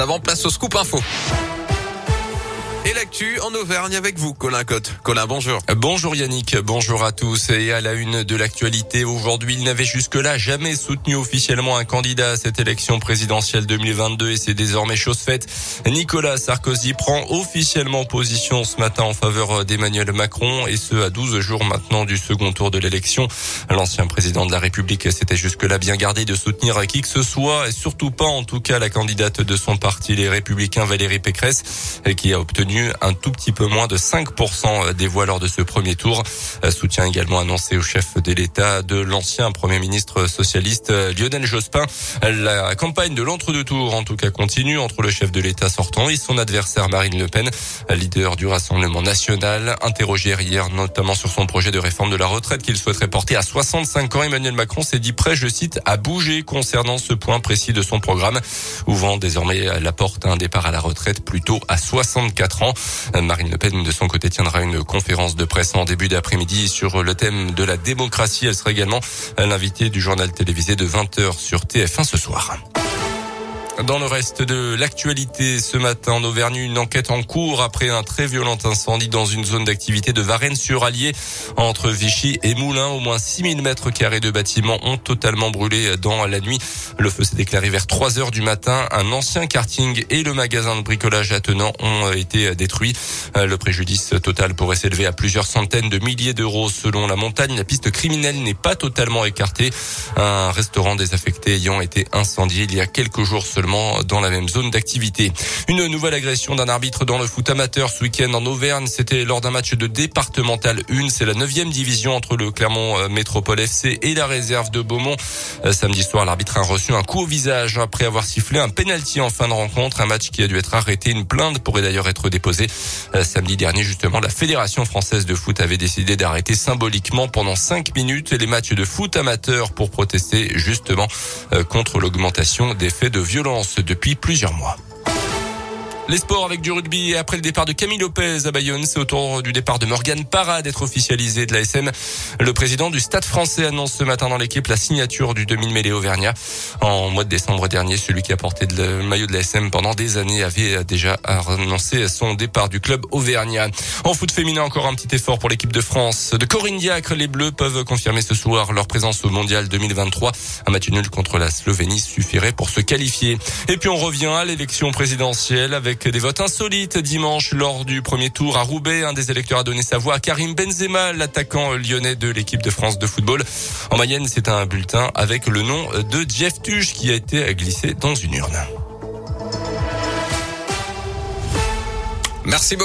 avant, place au scoop info. Et l'actu en Auvergne avec vous, Colin Cotte. Colin, bonjour. Bonjour Yannick, bonjour à tous. Et à la une de l'actualité, aujourd'hui, il n'avait jusque-là jamais soutenu officiellement un candidat à cette élection présidentielle 2022 et c'est désormais chose faite. Nicolas Sarkozy prend officiellement position ce matin en faveur d'Emmanuel Macron et ce à 12 jours maintenant du second tour de l'élection. L'ancien président de la République s'était jusque-là bien gardé de soutenir qui que ce soit et surtout pas en tout cas la candidate de son parti, les Républicains Valérie Pécresse, qui a obtenu un tout petit peu moins de 5% des voix lors de ce premier tour. Euh, soutien également annoncé au chef de l'État de l'ancien Premier ministre socialiste euh, Lionel Jospin. La campagne de l'entre-deux tours, en tout cas, continue entre le chef de l'État sortant et son adversaire Marine Le Pen, leader du Rassemblement national. Interrogé hier notamment sur son projet de réforme de la retraite qu'il souhaiterait porter à 65 ans, Emmanuel Macron s'est dit prêt, je cite, à bouger concernant ce point précis de son programme, ouvrant désormais la porte à un départ à la retraite plutôt à 64 ans. Marine Le Pen, de son côté, tiendra une conférence de presse en début d'après-midi sur le thème de la démocratie. Elle sera également l'invitée du journal télévisé de 20h sur TF1 ce soir. Dans le reste de l'actualité ce matin en Auvergne, une enquête en cours après un très violent incendie dans une zone d'activité de Varennes-sur-Allier entre Vichy et Moulins. Au moins 6000 mètres carrés de bâtiments ont totalement brûlé dans la nuit. Le feu s'est déclaré vers 3 heures du matin. Un ancien karting et le magasin de bricolage attenant ont été détruits. Le préjudice total pourrait s'élever à plusieurs centaines de milliers d'euros selon la montagne. La piste criminelle n'est pas totalement écartée. Un restaurant désaffecté ayant été incendié il y a quelques jours seulement dans la même zone d'activité. Une nouvelle agression d'un arbitre dans le foot amateur ce week-end en Auvergne. C'était lors d'un match de départemental 1. C'est la neuvième division entre le Clermont euh, Métropole FC et la réserve de Beaumont. Euh, samedi soir, l'arbitre a reçu un coup au visage après avoir sifflé un penalty en fin de rencontre. Un match qui a dû être arrêté. Une plainte pourrait d'ailleurs être déposée. Euh, samedi dernier, justement, la Fédération française de foot avait décidé d'arrêter symboliquement pendant cinq minutes les matchs de foot amateur pour protester justement contre l'augmentation des faits de violence depuis plusieurs mois. Les sports avec du rugby après le départ de Camille Lopez à Bayonne, c'est au tour du départ de Morgan Parra d'être officialisé de la SM. Le président du Stade français annonce ce matin dans l'équipe la signature du demi-mêlée Auvergnat. En mois de décembre dernier, celui qui a porté le maillot de la SM pendant des années avait déjà annoncé son départ du club Auvergnat. En foot féminin, encore un petit effort pour l'équipe de France. De Corinne Diacre, les Bleus peuvent confirmer ce soir leur présence au Mondial 2023. Un match nul contre la Slovénie suffirait pour se qualifier. Et puis on revient à l'élection présidentielle avec avec des votes insolites dimanche lors du premier tour à Roubaix. Un des électeurs a donné sa voix à Karim Benzema, l'attaquant lyonnais de l'équipe de France de football. En Mayenne, c'est un bulletin avec le nom de Jeff Tuche qui a été glissé dans une urne. Merci beaucoup.